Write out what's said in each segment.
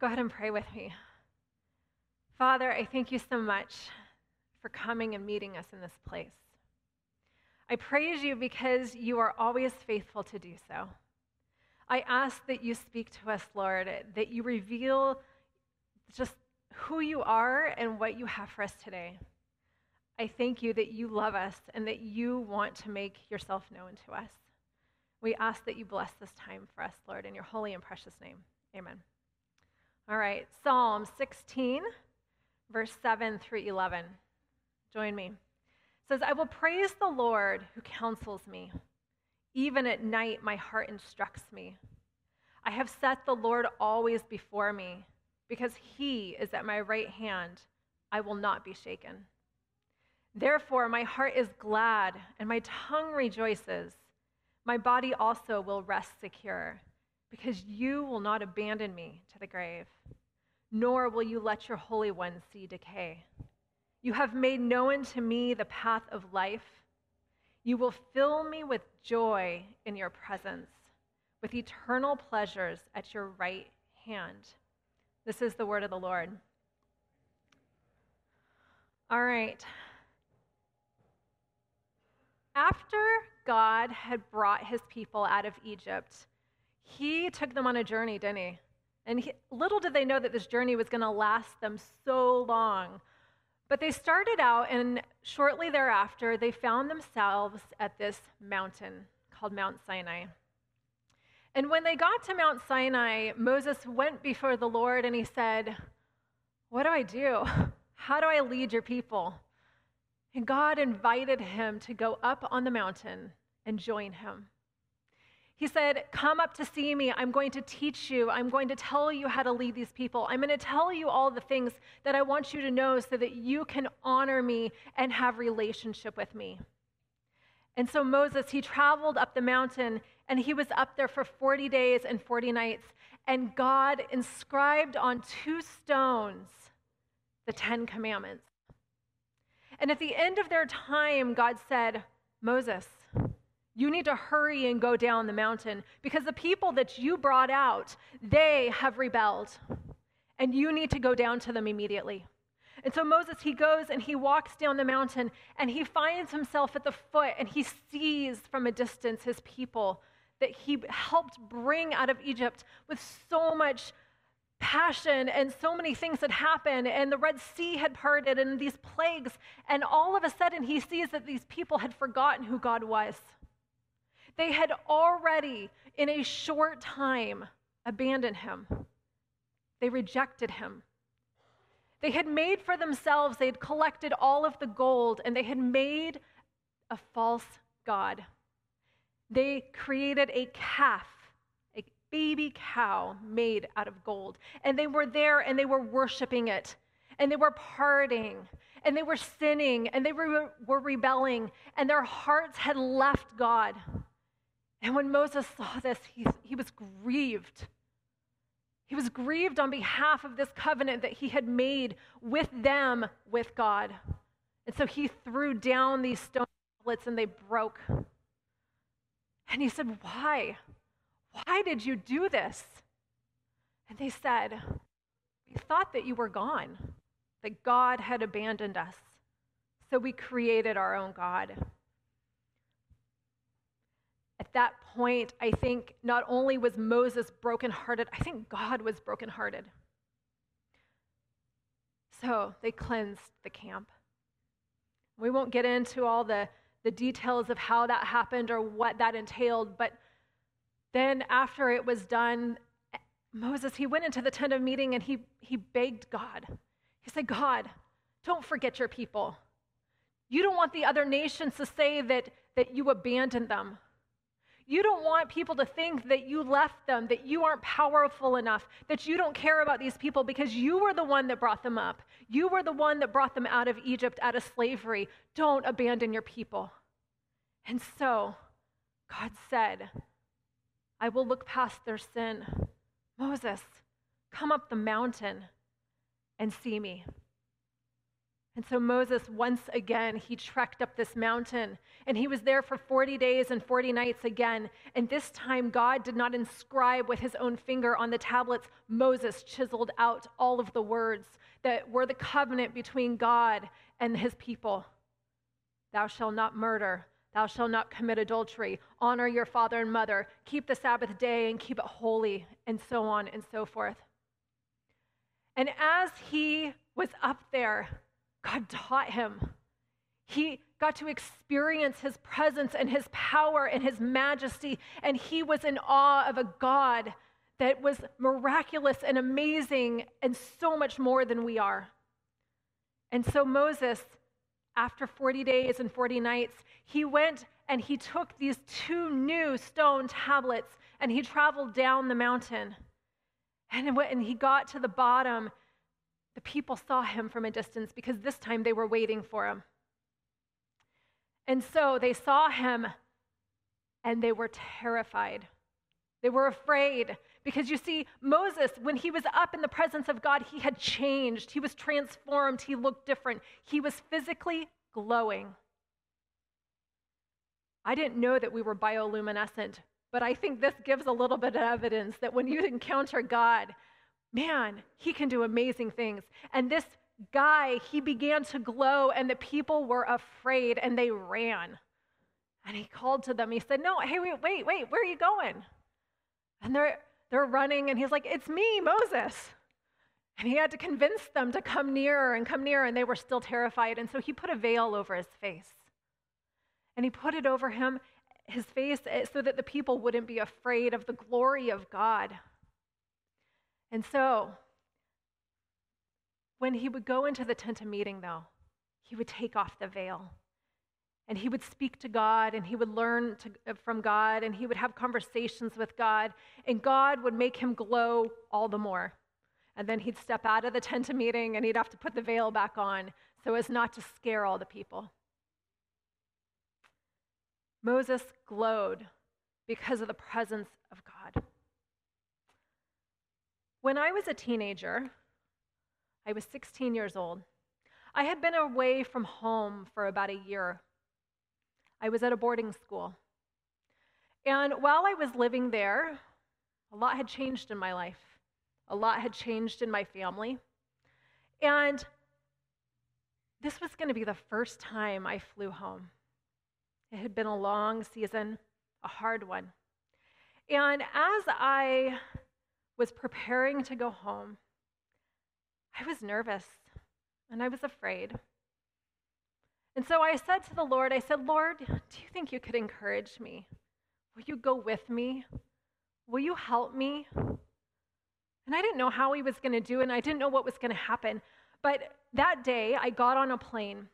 Go ahead and pray with me. Father, I thank you so much for coming and meeting us in this place. I praise you because you are always faithful to do so. I ask that you speak to us, Lord, that you reveal just who you are and what you have for us today. I thank you that you love us and that you want to make yourself known to us. We ask that you bless this time for us, Lord, in your holy and precious name. Amen. All right, Psalm 16, verse 7 through 11. Join me. It says, I will praise the Lord who counsels me. Even at night, my heart instructs me. I have set the Lord always before me. Because he is at my right hand, I will not be shaken. Therefore, my heart is glad and my tongue rejoices. My body also will rest secure because you will not abandon me to the grave, nor will you let your Holy One see decay. You have made known to me the path of life. You will fill me with joy in your presence, with eternal pleasures at your right hand. This is the word of the Lord. All right. After God had brought his people out of Egypt, he took them on a journey, didn't he? And he, little did they know that this journey was going to last them so long. But they started out, and shortly thereafter, they found themselves at this mountain called Mount Sinai. And when they got to Mount Sinai, Moses went before the Lord and he said, What do I do? How do I lead your people? And God invited him to go up on the mountain and join him. He said, Come up to see me. I'm going to teach you. I'm going to tell you how to lead these people. I'm going to tell you all the things that I want you to know so that you can honor me and have relationship with me. And so Moses, he traveled up the mountain and he was up there for 40 days and 40 nights. And God inscribed on two stones the Ten Commandments. And at the end of their time, God said, Moses, you need to hurry and go down the mountain because the people that you brought out, they have rebelled. And you need to go down to them immediately. And so Moses, he goes and he walks down the mountain and he finds himself at the foot and he sees from a distance his people that he helped bring out of Egypt with so much passion and so many things had happened and the red sea had parted and these plagues and all of a sudden he sees that these people had forgotten who god was they had already in a short time abandoned him they rejected him they had made for themselves they had collected all of the gold and they had made a false god they created a calf a baby cow made out of gold. And they were there and they were worshiping it. And they were partying and they were sinning and they were, were rebelling and their hearts had left God. And when Moses saw this, he, he was grieved. He was grieved on behalf of this covenant that he had made with them, with God. And so he threw down these stone tablets and they broke. And he said, Why? Why did you do this? And they said, We thought that you were gone, that God had abandoned us. So we created our own God. At that point, I think not only was Moses brokenhearted, I think God was brokenhearted. So they cleansed the camp. We won't get into all the, the details of how that happened or what that entailed, but then, after it was done, Moses, he went into the tent of meeting and he, he begged God. He said, God, don't forget your people. You don't want the other nations to say that, that you abandoned them. You don't want people to think that you left them, that you aren't powerful enough, that you don't care about these people because you were the one that brought them up. You were the one that brought them out of Egypt, out of slavery. Don't abandon your people. And so God said, I will look past their sin. Moses, come up the mountain and see me. And so Moses, once again, he trekked up this mountain and he was there for 40 days and 40 nights again. And this time, God did not inscribe with his own finger on the tablets. Moses chiseled out all of the words that were the covenant between God and his people. Thou shalt not murder. Thou shalt not commit adultery. Honor your father and mother. Keep the Sabbath day and keep it holy, and so on and so forth. And as he was up there, God taught him. He got to experience his presence and his power and his majesty, and he was in awe of a God that was miraculous and amazing and so much more than we are. And so Moses, after 40 days and 40 nights, he went and he took these two new stone tablets and he traveled down the mountain. And when he got to the bottom, the people saw him from a distance because this time they were waiting for him. And so they saw him and they were terrified. They were afraid because you see, Moses, when he was up in the presence of God, he had changed. He was transformed. He looked different. He was physically glowing. I didn't know that we were bioluminescent, but I think this gives a little bit of evidence that when you encounter God, man, he can do amazing things. And this guy, he began to glow, and the people were afraid and they ran. And he called to them. He said, No, hey, wait, wait, wait, where are you going? And they're, they're running, and he's like, It's me, Moses. And he had to convince them to come nearer and come nearer, and they were still terrified. And so he put a veil over his face. And he put it over him, his face, eh, so that the people wouldn't be afraid of the glory of God. And so, when he would go into the tent of meeting, though, he would take off the veil and he would speak to God and he would learn to, uh, from God and he would have conversations with God, and God would make him glow all the more. And then he'd step out of the tent of meeting and he'd have to put the veil back on so as not to scare all the people. Moses glowed because of the presence of God. When I was a teenager, I was 16 years old. I had been away from home for about a year. I was at a boarding school. And while I was living there, a lot had changed in my life. A lot had changed in my family. And this was going to be the first time I flew home. It had been a long season, a hard one. And as I was preparing to go home, I was nervous and I was afraid. And so I said to the Lord, I said, Lord, do you think you could encourage me? Will you go with me? Will you help me? And I didn't know how he was going to do it, and I didn't know what was going to happen. But that day, I got on a plane,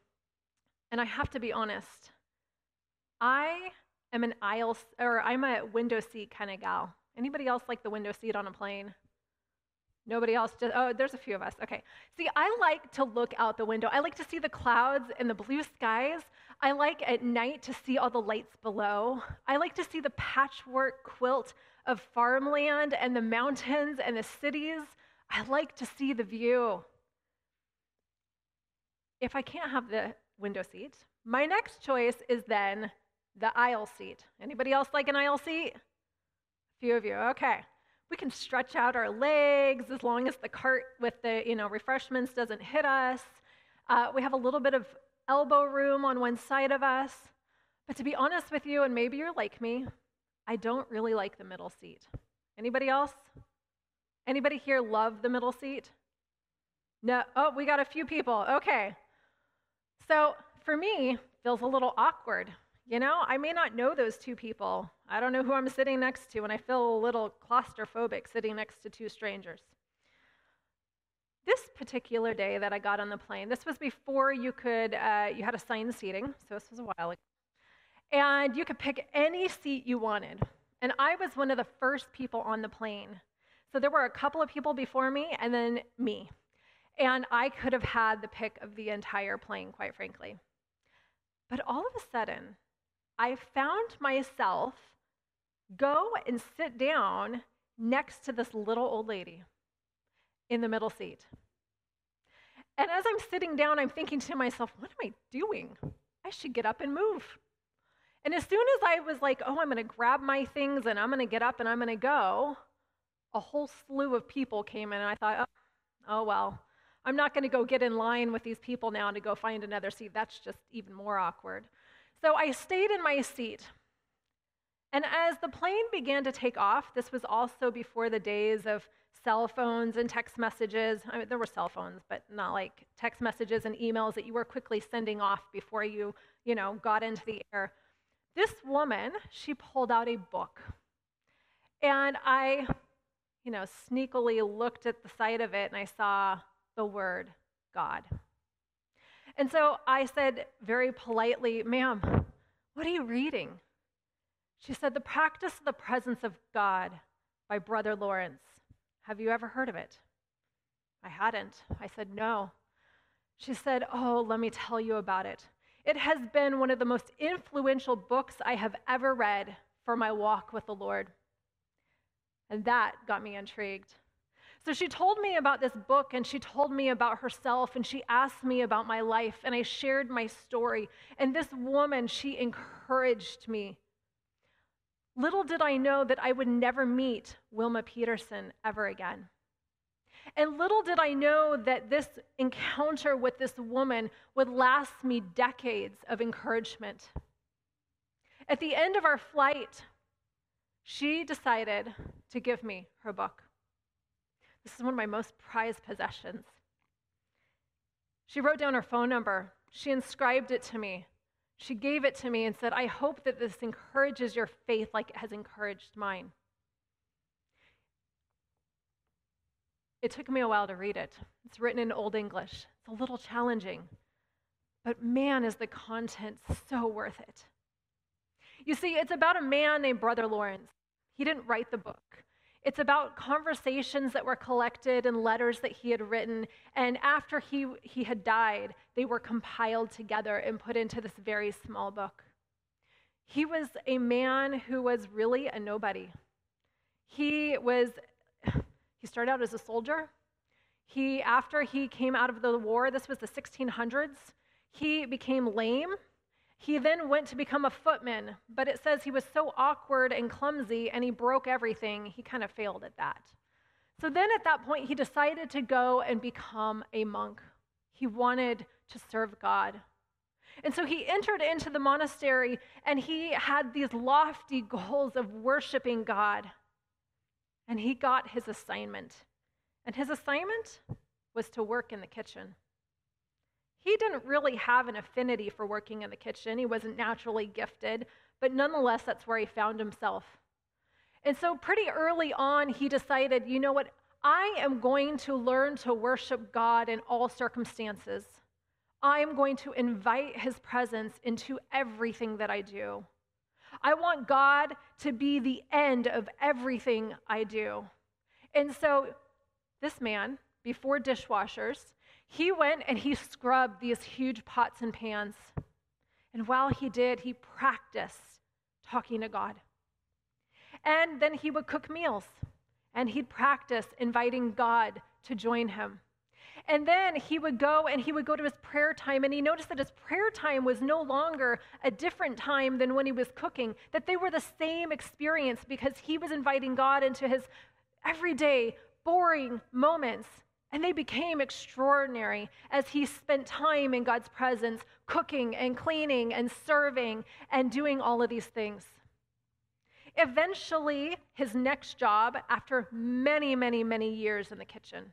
and I have to be honest, I am an aisle, or I'm a window seat kind of gal. Anybody else like the window seat on a plane? Nobody else just, oh, there's a few of us. Okay. See, I like to look out the window. I like to see the clouds and the blue skies. I like at night to see all the lights below. I like to see the patchwork quilt of farmland and the mountains and the cities. I like to see the view. If I can't have the window seat, my next choice is then the aisle seat. Anybody else like an aisle seat? Few of you. Okay. We can stretch out our legs as long as the cart with the you know refreshments doesn't hit us. Uh, we have a little bit of elbow room on one side of us. But to be honest with you, and maybe you're like me, I don't really like the middle seat. Anybody else? Anybody here love the middle seat? No. Oh, we got a few people. Okay. So for me, feels a little awkward you know, I may not know those two people. I don't know who I'm sitting next to, and I feel a little claustrophobic sitting next to two strangers. This particular day that I got on the plane, this was before you could, uh, you had assigned seating, so this was a while ago. And you could pick any seat you wanted. And I was one of the first people on the plane. So there were a couple of people before me, and then me. And I could have had the pick of the entire plane, quite frankly. But all of a sudden, I found myself go and sit down next to this little old lady in the middle seat. And as I'm sitting down, I'm thinking to myself, what am I doing? I should get up and move. And as soon as I was like, oh, I'm going to grab my things and I'm going to get up and I'm going to go, a whole slew of people came in and I thought, oh, oh well, I'm not going to go get in line with these people now to go find another seat. That's just even more awkward. So I stayed in my seat. And as the plane began to take off, this was also before the days of cell phones and text messages. I mean, there were cell phones, but not like text messages and emails that you were quickly sending off before you, you know, got into the air. This woman, she pulled out a book. And I, you know, sneakily looked at the side of it and I saw the word God. And so I said very politely, Ma'am, what are you reading? She said, The Practice of the Presence of God by Brother Lawrence. Have you ever heard of it? I hadn't. I said, No. She said, Oh, let me tell you about it. It has been one of the most influential books I have ever read for my walk with the Lord. And that got me intrigued. So she told me about this book and she told me about herself and she asked me about my life and I shared my story. And this woman, she encouraged me. Little did I know that I would never meet Wilma Peterson ever again. And little did I know that this encounter with this woman would last me decades of encouragement. At the end of our flight, she decided to give me her book. This is one of my most prized possessions. She wrote down her phone number. She inscribed it to me. She gave it to me and said, I hope that this encourages your faith like it has encouraged mine. It took me a while to read it. It's written in Old English. It's a little challenging, but man, is the content so worth it. You see, it's about a man named Brother Lawrence. He didn't write the book. It's about conversations that were collected and letters that he had written. And after he, he had died, they were compiled together and put into this very small book. He was a man who was really a nobody. He was, he started out as a soldier. He, after he came out of the war, this was the 1600s, he became lame he then went to become a footman, but it says he was so awkward and clumsy and he broke everything, he kind of failed at that. So then at that point, he decided to go and become a monk. He wanted to serve God. And so he entered into the monastery and he had these lofty goals of worshiping God. And he got his assignment. And his assignment was to work in the kitchen. He didn't really have an affinity for working in the kitchen. He wasn't naturally gifted, but nonetheless, that's where he found himself. And so, pretty early on, he decided, you know what? I am going to learn to worship God in all circumstances. I am going to invite his presence into everything that I do. I want God to be the end of everything I do. And so, this man, before dishwashers, he went and he scrubbed these huge pots and pans. And while he did, he practiced talking to God. And then he would cook meals and he'd practice inviting God to join him. And then he would go and he would go to his prayer time, and he noticed that his prayer time was no longer a different time than when he was cooking, that they were the same experience because he was inviting God into his everyday, boring moments. And they became extraordinary as he spent time in God's presence, cooking and cleaning and serving and doing all of these things. Eventually, his next job, after many, many, many years in the kitchen,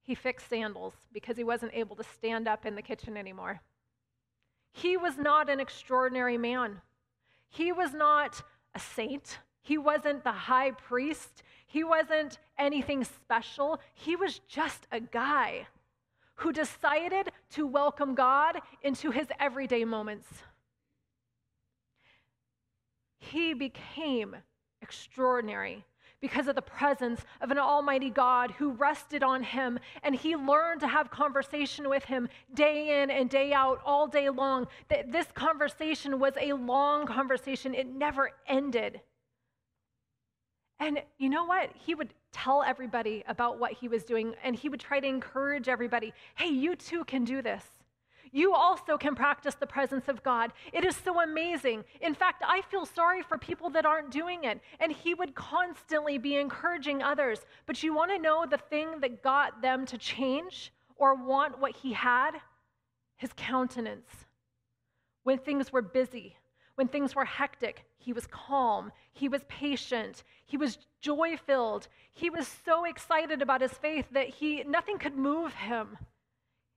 he fixed sandals because he wasn't able to stand up in the kitchen anymore. He was not an extraordinary man. He was not a saint. He wasn't the high priest. He wasn't anything special. He was just a guy who decided to welcome God into his everyday moments. He became extraordinary because of the presence of an almighty God who rested on him and he learned to have conversation with him day in and day out all day long that this conversation was a long conversation it never ended And you know what? He would tell everybody about what he was doing, and he would try to encourage everybody hey, you too can do this. You also can practice the presence of God. It is so amazing. In fact, I feel sorry for people that aren't doing it. And he would constantly be encouraging others. But you want to know the thing that got them to change or want what he had? His countenance. When things were busy, when things were hectic, he was calm. He was patient. He was joy filled. He was so excited about his faith that he, nothing could move him.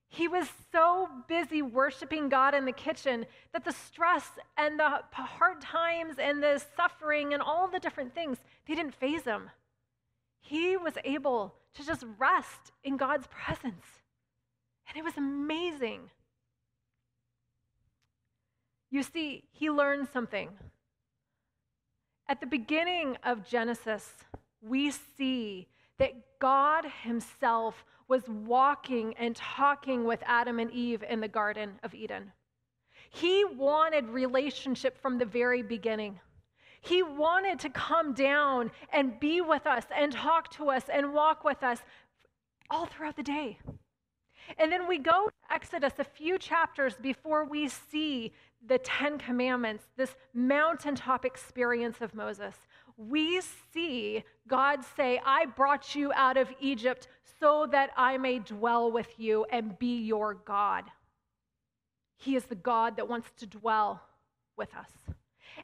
He was so busy worshiping God in the kitchen that the stress and the hard times and the suffering and all the different things, they didn't faze him. He was able to just rest in God's presence. And it was amazing. You see, he learned something. At the beginning of Genesis, we see that God Himself was walking and talking with Adam and Eve in the Garden of Eden. He wanted relationship from the very beginning. He wanted to come down and be with us and talk to us and walk with us all throughout the day. And then we go to Exodus a few chapters before we see the Ten Commandments, this mountaintop experience of Moses. We see God say, I brought you out of Egypt so that I may dwell with you and be your God. He is the God that wants to dwell with us.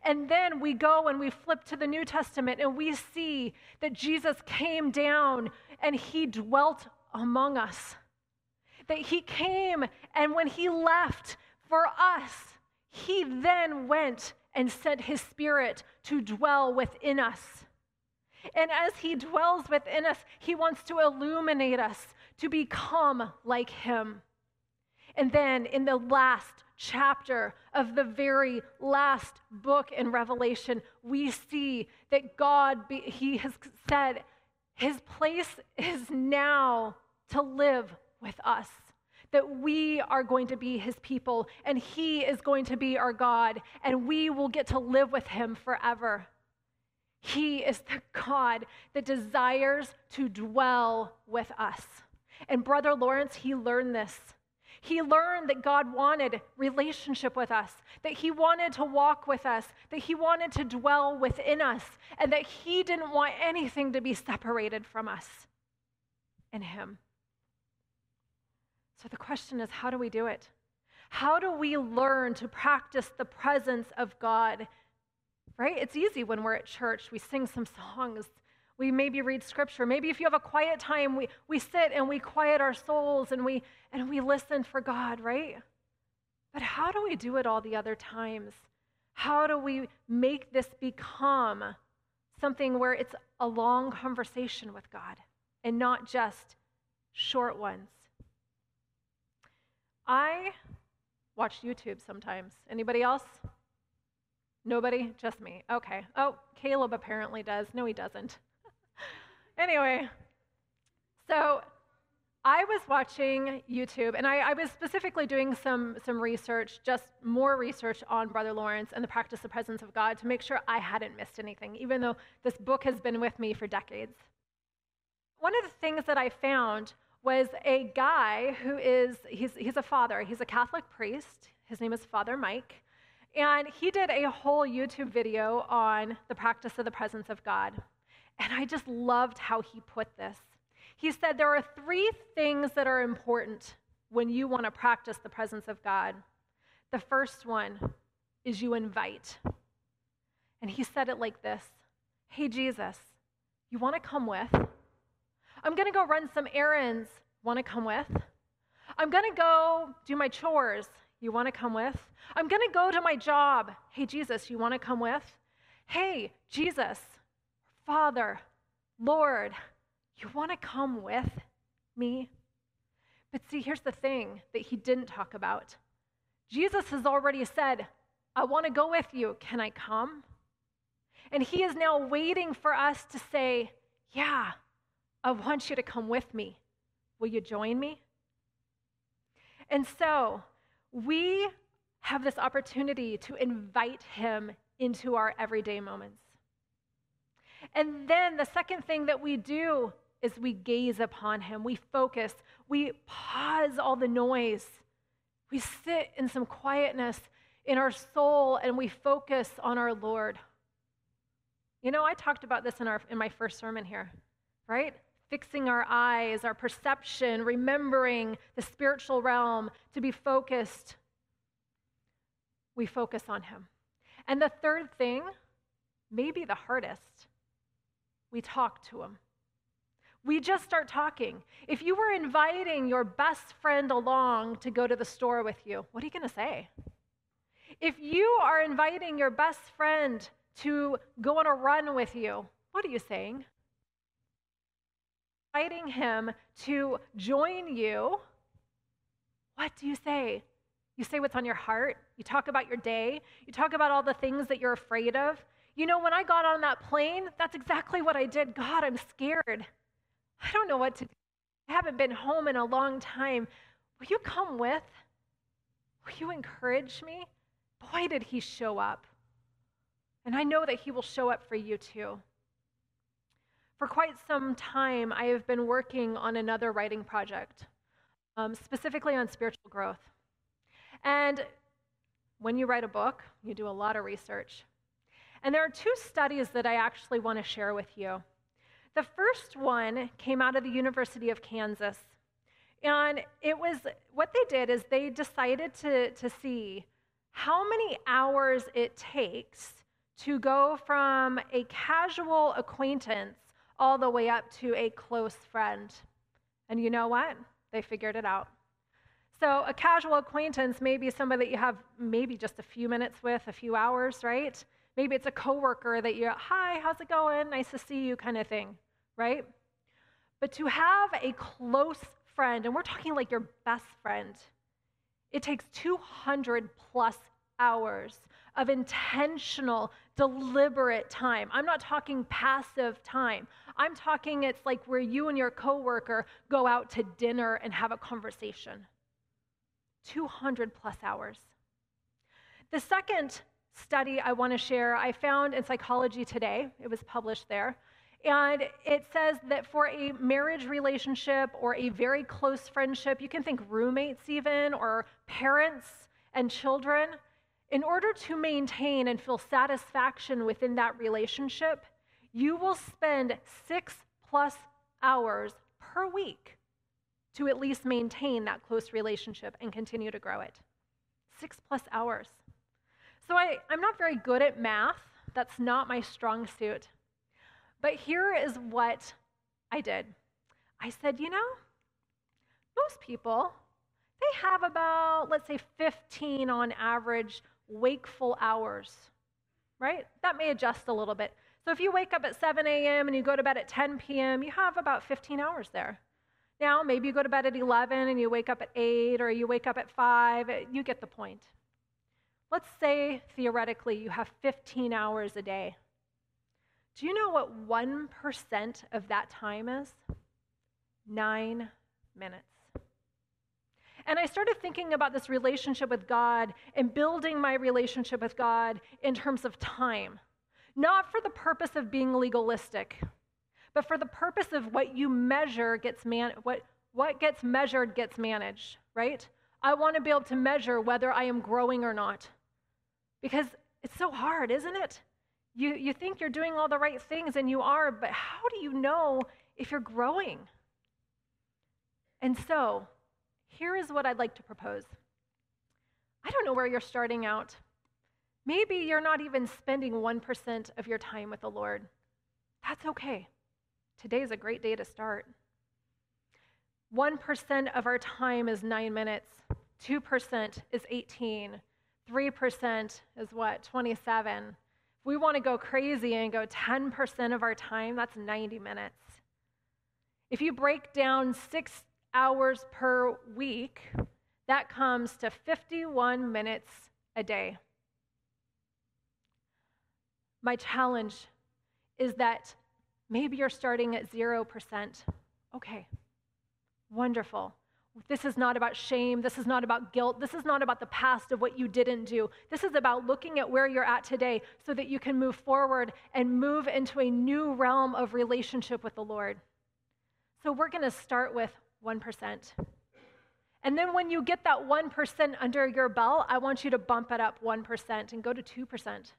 And then we go and we flip to the New Testament and we see that Jesus came down and he dwelt among us. That he came and when he left for us, he then went and sent his spirit to dwell within us. And as he dwells within us, he wants to illuminate us to become like him. And then in the last chapter of the very last book in Revelation, we see that God, be, he has said, his place is now to live with us that we are going to be his people and he is going to be our God and we will get to live with him forever. He is the God that desires to dwell with us. And Brother Lawrence, he learned this. He learned that God wanted relationship with us, that He wanted to walk with us, that He wanted to dwell within us, and that He didn't want anything to be separated from us and Him. So the question is how do we do it? How do we learn to practice the presence of God? Right? It's easy when we're at church. We sing some songs. We maybe read scripture. Maybe if you have a quiet time, we, we sit and we quiet our souls and we and we listen for God, right? But how do we do it all the other times? How do we make this become something where it's a long conversation with God and not just short ones? I watch YouTube sometimes. Anybody else? Nobody? Just me. Okay. Oh, Caleb apparently does. No, he doesn't. anyway, so I was watching YouTube, and I, I, was specifically doing some, some research, just more research on Brother Lawrence and the practice of presence of God to make sure I hadn't missed anything, even though this book has been with me for decades. One of the things that I found was a guy who is, he's, he's a father, he's a Catholic priest. His name is Father Mike. And he did a whole YouTube video on the practice of the presence of God. And I just loved how he put this. He said there are three things that are important when you want to practice the presence of God. The first one is you invite. And he said it like this Hey, Jesus, you want to come with? I'm going to go run some errands. Want to come with? I'm going to go do my chores. You want to come with? I'm going to go to my job. Hey, Jesus, you want to come with? Hey, Jesus, Father, Lord, you want to come with me? But see, here's the thing that he didn't talk about Jesus has already said, I want to go with you. Can I come? And he is now waiting for us to say, Yeah, I want you to come with me. Will you join me? And so we have this opportunity to invite him into our everyday moments. And then the second thing that we do is we gaze upon him. We focus. We pause all the noise. We sit in some quietness in our soul and we focus on our Lord. You know, I talked about this in, our, in my first sermon here, right? Fixing our eyes, our perception, remembering the spiritual realm to be focused. We focus on Him. And the third thing, maybe the hardest, we talk to Him. We just start talking. If you were inviting your best friend along to go to the store with you, what are you going to say? If you are inviting your best friend to go on a run with you, what are you saying? Inviting him to join you, what do you say? You say what's on your heart. You talk about your day. You talk about all the things that you're afraid of. You know, when I got on that plane, that's exactly what I did. God, I'm scared. I don't know what to do. I haven't been home in a long time. Will you come with? Will you encourage me? Boy, did he show up. And I know that he will show up for you too. For quite some time, I have been working on another writing project, um, specifically on spiritual growth. And when you write a book, you do a lot of research. And there are two studies that I actually want to share with you. The first one came out of the University of Kansas. And it was what they did is they decided to, to see how many hours it takes to go from a casual acquaintance all the way up to a close friend. And you know what? They figured it out. So, a casual acquaintance may be somebody that you have maybe just a few minutes with, a few hours, right? Maybe it's a coworker that you're, hi, how's it going? Nice to see you, kind of thing, right? But to have a close friend, and we're talking like your best friend, it takes 200 plus hours of intentional, deliberate time. I'm not talking passive time. I'm talking it's like where you and your coworker go out to dinner and have a conversation. 200 plus hours. The second study I want to share, I found in Psychology Today. It was published there. And it says that for a marriage relationship or a very close friendship, you can think roommates even, or parents and children, in order to maintain and feel satisfaction within that relationship, you will spend six plus hours per week to at least maintain that close relationship and continue to grow it. Six plus hours. So I, I'm not very good at math. That's not my strong suit. But here is what I did I said, you know, most people, they have about, let's say, 15 on average wakeful hours, right? That may adjust a little bit. So if you wake up at 7 a.m. and you go to bed at 10 p.m., you have about 15 hours there. Now, maybe you go to bed at 11 and you wake up at 8 or you wake up at 5. You get the point. Let's say theoretically you have 15 hours a day. Do you know what 1% of that time is? Nine minutes. And I started thinking about this relationship with God and building my relationship with God in terms of time, not for the purpose of being legalistic, but for the purpose of what you measure gets man what what gets measured gets managed, right? I want to be able to measure whether I am growing or not. Because it's so hard, isn't it? You, you think you're doing all the right things and you are, but how do you know if you're growing? And so, here is what I'd like to propose. I don't know where you're starting out. Maybe you're not even spending 1% of your time with the Lord. That's okay. Today is a great day to start. 1% of our time is nine minutes, 2% is 18, 3% is what? 27 If we want to go crazy and go 10% of our time, that's 90 minutes. If you break down six hours per week, that comes to 51 minutes a day. My challenge is that maybe you're starting at 0%. Okay, wonderful. This is not about shame. This is not about guilt. This is not about the past of what you didn't do. This is about looking at where you're at today so that you can move forward and move into a new realm of relationship with the Lord. So we're going to start with 1%. And then when you get that 1% under your belt, I want you to bump it up 1% and go to 2%.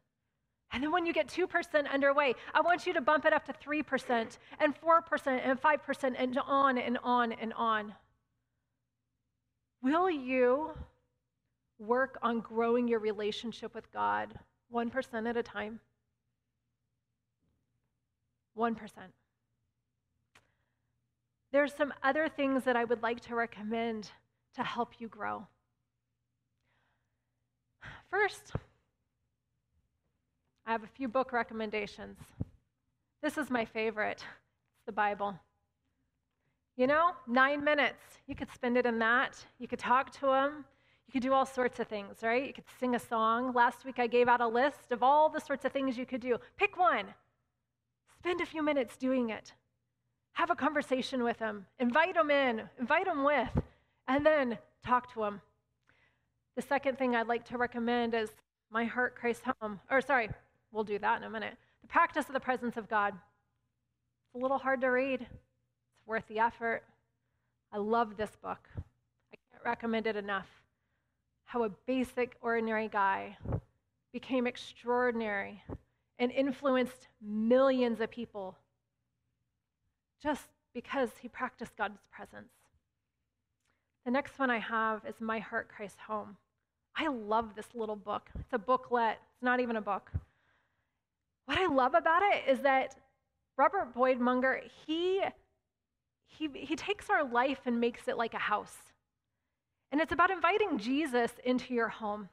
And then when you get 2% underway, I want you to bump it up to 3% and 4% and 5% and on and on and on. Will you work on growing your relationship with God 1% at a time? 1%. There's some other things that I would like to recommend to help you grow. First, I have a few book recommendations. This is my favorite. It's the Bible. You know, nine minutes. You could spend it in that. You could talk to them. You could do all sorts of things, right? You could sing a song. Last week I gave out a list of all the sorts of things you could do. Pick one. Spend a few minutes doing it. Have a conversation with him. Invite him in. Invite him with. And then talk to him. The second thing I'd like to recommend is My Heart Christ's Home. Or, sorry, We'll do that in a minute. The practice of the presence of God. It's a little hard to read, it's worth the effort. I love this book. I can't recommend it enough. How a basic, ordinary guy became extraordinary and influenced millions of people just because he practiced God's presence. The next one I have is My Heart Christ's Home. I love this little book. It's a booklet, it's not even a book. What I love about it is that Robert Boyd Munger, he, he, he takes our life and makes it like a house. And it's about inviting Jesus into your home.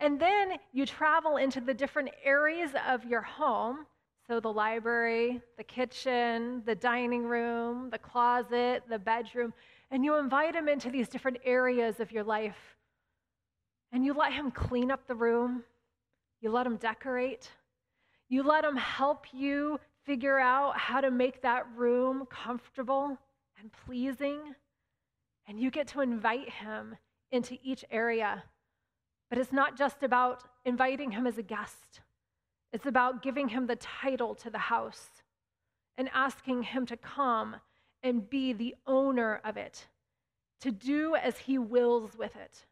And then you travel into the different areas of your home. So, the library, the kitchen, the dining room, the closet, the bedroom. And you invite him into these different areas of your life. And you let him clean up the room. You let him decorate. You let Him help you figure out how to make that room comfortable and pleasing. And you get to invite Him into each area. But it's not just about inviting Him as a guest, it's about giving Him the title to the house and asking Him to come and be the owner of it, to do as He wills with it.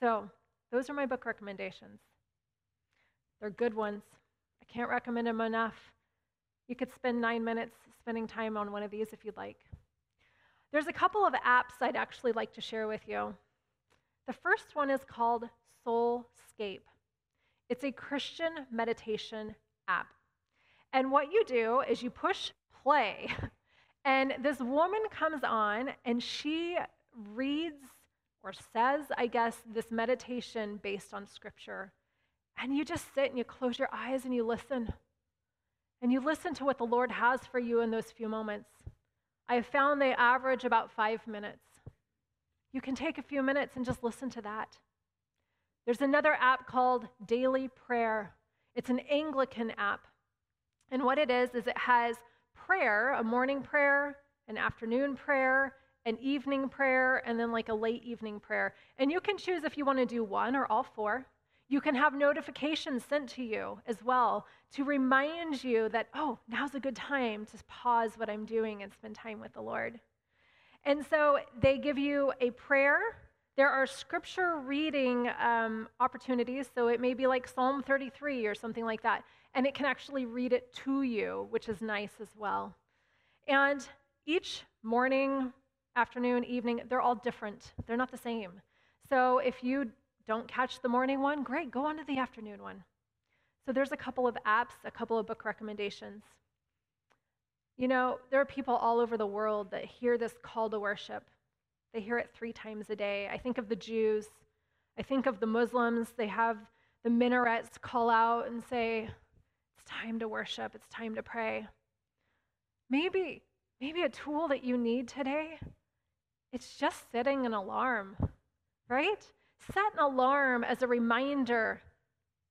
So, those are my book recommendations. They're good ones. I can't recommend them enough. You could spend nine minutes spending time on one of these if you'd like. There's a couple of apps I'd actually like to share with you. The first one is called Soulscape. It's a Christian meditation app. And what you do is you push play, and this woman comes on and she reads or says, I guess, this meditation based on scripture. And you just sit and you close your eyes and you listen. And you listen to what the Lord has for you in those few moments. I have found they average about five minutes. You can take a few minutes and just listen to that. There's another app called Daily Prayer. It's an Anglican app. And what it is, is it has prayer, a morning prayer, an afternoon prayer, an evening prayer, and then like a late evening prayer. And you can choose if you want to do one or all four. You can have notifications sent to you as well to remind you that, oh, now's a good time to pause what I'm doing and spend time with the Lord. And so they give you a prayer. There are scripture reading um, opportunities. So it may be like Psalm 33 or something like that. And it can actually read it to you, which is nice as well. And each morning, afternoon, evening, they're all different. They're not the same. So if you don't catch the morning one, great, go on to the afternoon one. So there's a couple of apps, a couple of book recommendations. You know, there are people all over the world that hear this call to worship. They hear it three times a day. I think of the Jews. I think of the Muslims. They have the minarets call out and say, It's time to worship, it's time to pray. Maybe, maybe a tool that you need today, it's just setting an alarm, right? Set an alarm as a reminder.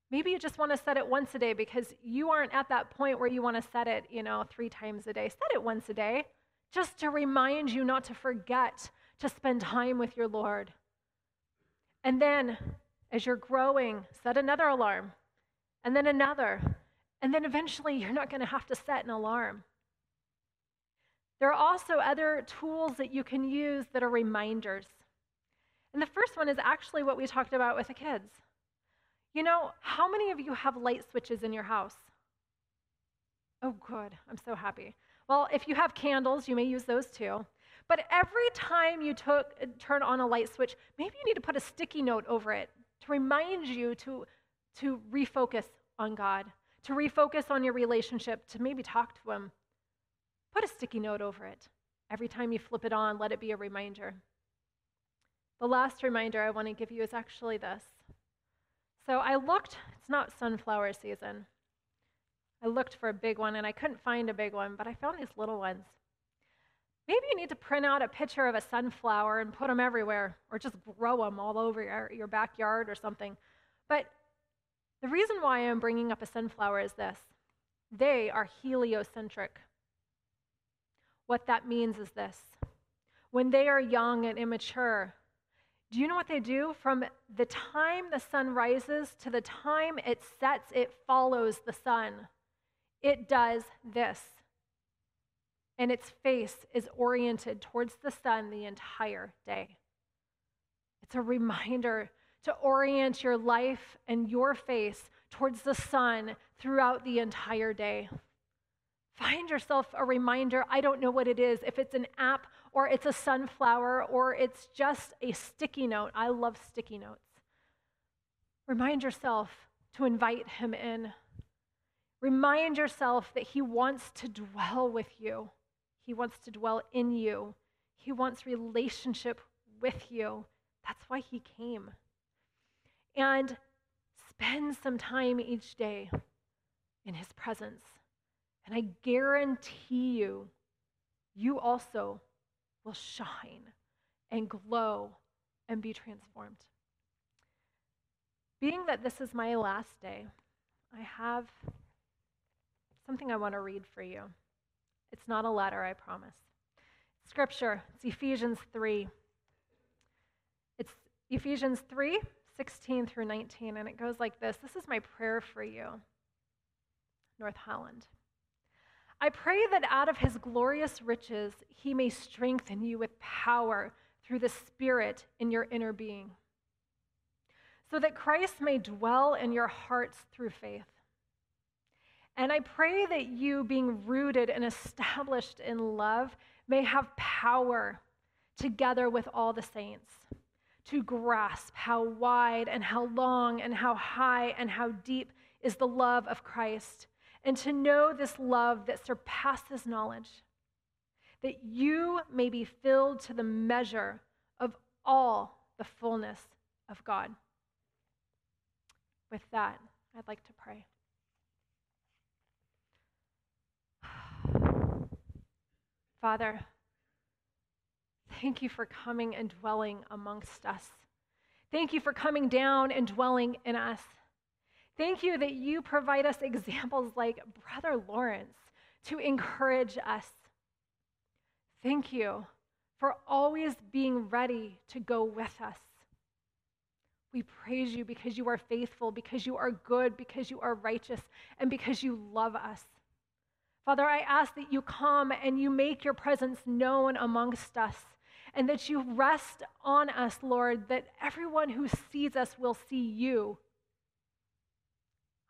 Maybe you just want to set it once a day because you aren't at that point where you want to set it, you know, three times a day. Set it once a day. just to remind you not to forget to spend time with your Lord. And then, as you're growing, set another alarm, and then another, and then eventually you're not going to have to set an alarm. There are also other tools that you can use that are reminders. And the first one is actually what we talked about with the kids. You know, how many of you have light switches in your house? Oh, good. I'm so happy. Well, if you have candles, you may use those too. But every time you took, turn on a light switch, maybe you need to put a sticky note over it to remind you to, to refocus on God, to refocus on your relationship, to maybe talk to Him. Put a sticky note over it. Every time you flip it on, let it be a reminder. The last reminder I want to give you is actually this. So I looked, it's not sunflower season. I looked for a big one and I couldn't find a big one, but I found these little ones. Maybe you need to print out a picture of a sunflower and put them everywhere, or just grow them all over your, your backyard or something. But the reason why I'm bringing up a sunflower is this they are heliocentric. What that means is this when they are young and immature, do you know what they do? From the time the sun rises to the time it sets, it follows the sun. It does this and its face is oriented towards the sun the entire day. It's a reminder to orient your life and your face towards the sun throughout the entire day. Find yourself a reminder. I don't know what it is, if it's an app or it's a sunflower or it's just a sticky note. I love sticky notes. Remind yourself to invite him in. Remind yourself that he wants to dwell with you. He wants to dwell in you. He wants relationship with you. That's why he came. And spend some time each day in his presence. And I guarantee you, you also will shine and glow and be transformed. Being that this is my last day, I have something I want to read for you. It's not a letter, I promise. Scripture, it's Ephesians 3. It's Ephesians 3, 16 through 19, and it goes like this This is my prayer for you, North Holland. I pray that out of his glorious riches he may strengthen you with power through the Spirit in your inner being, so that Christ may dwell in your hearts through faith and I pray that you, being rooted and established in love, may have power together with all the saints to grasp how wide and how long and how high and how deep is the love of Christ, and to know this love that surpasses knowledge, that you may be filled to the measure of all the fullness of God. With that, I'd like to pray. Father, thank you for coming and dwelling amongst us. Thank you for coming down and dwelling in us. Thank you that you provide us examples like Brother Lawrence to encourage us. Thank you for always being ready to go with us. We praise you because you are faithful, because you are good, because you are righteous, and because you love us. Father, I ask that you come and you make your presence known amongst us and that you rest on us, Lord, that everyone who sees us will see you.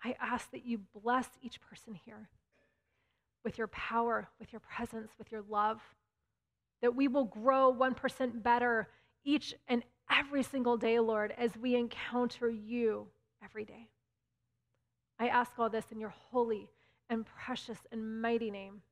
I ask that you bless each person here with your power, with your presence, with your love, that we will grow 1% better each and every single day, Lord, as we encounter you every day. I ask all this in your holy and precious and mighty name.